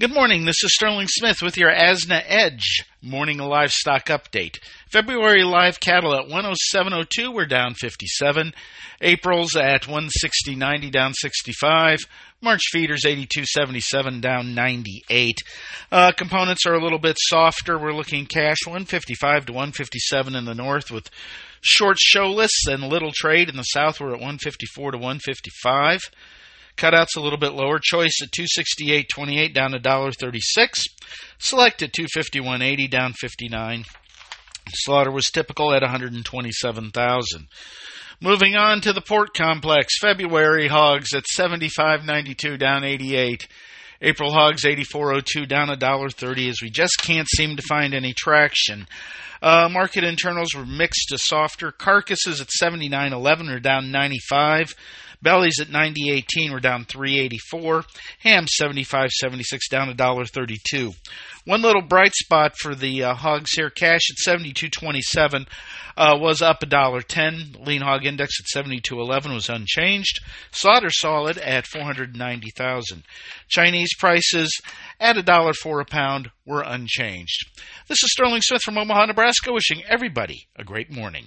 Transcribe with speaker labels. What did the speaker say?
Speaker 1: Good morning. This is Sterling Smith with your ASNA Edge morning livestock update. February live cattle at 107.02, we're down 57. April's at 160.90, down 65. March feeders 82.77, down 98. Uh, components are a little bit softer. We're looking cash 155 to 157 in the north with short show lists and little trade in the south. We're at 154 to 155. Cutouts a little bit lower. Choice at 268.28 down to $1.36. Select at 251.80 down 59. Slaughter was typical at 127,000. Moving on to the pork complex. February hogs at 75.92 down 88. April hogs 84.02 down $1.30 as we just can't seem to find any traction. Uh, market internals were mixed to softer. Carcasses at 79.11 are down 95. Bellies at 90.18 were down 384. Ham 75.76 down $1.32. One little bright spot for the uh, hogs here. Cash at 72.27 uh, was up $1.10. Lean hog index at 72.11 was unchanged. Slaughter solid at 490,000. Chinese prices at $1.04 a pound were unchanged. This is Sterling Smith from Omaha, Nebraska, wishing everybody a great morning.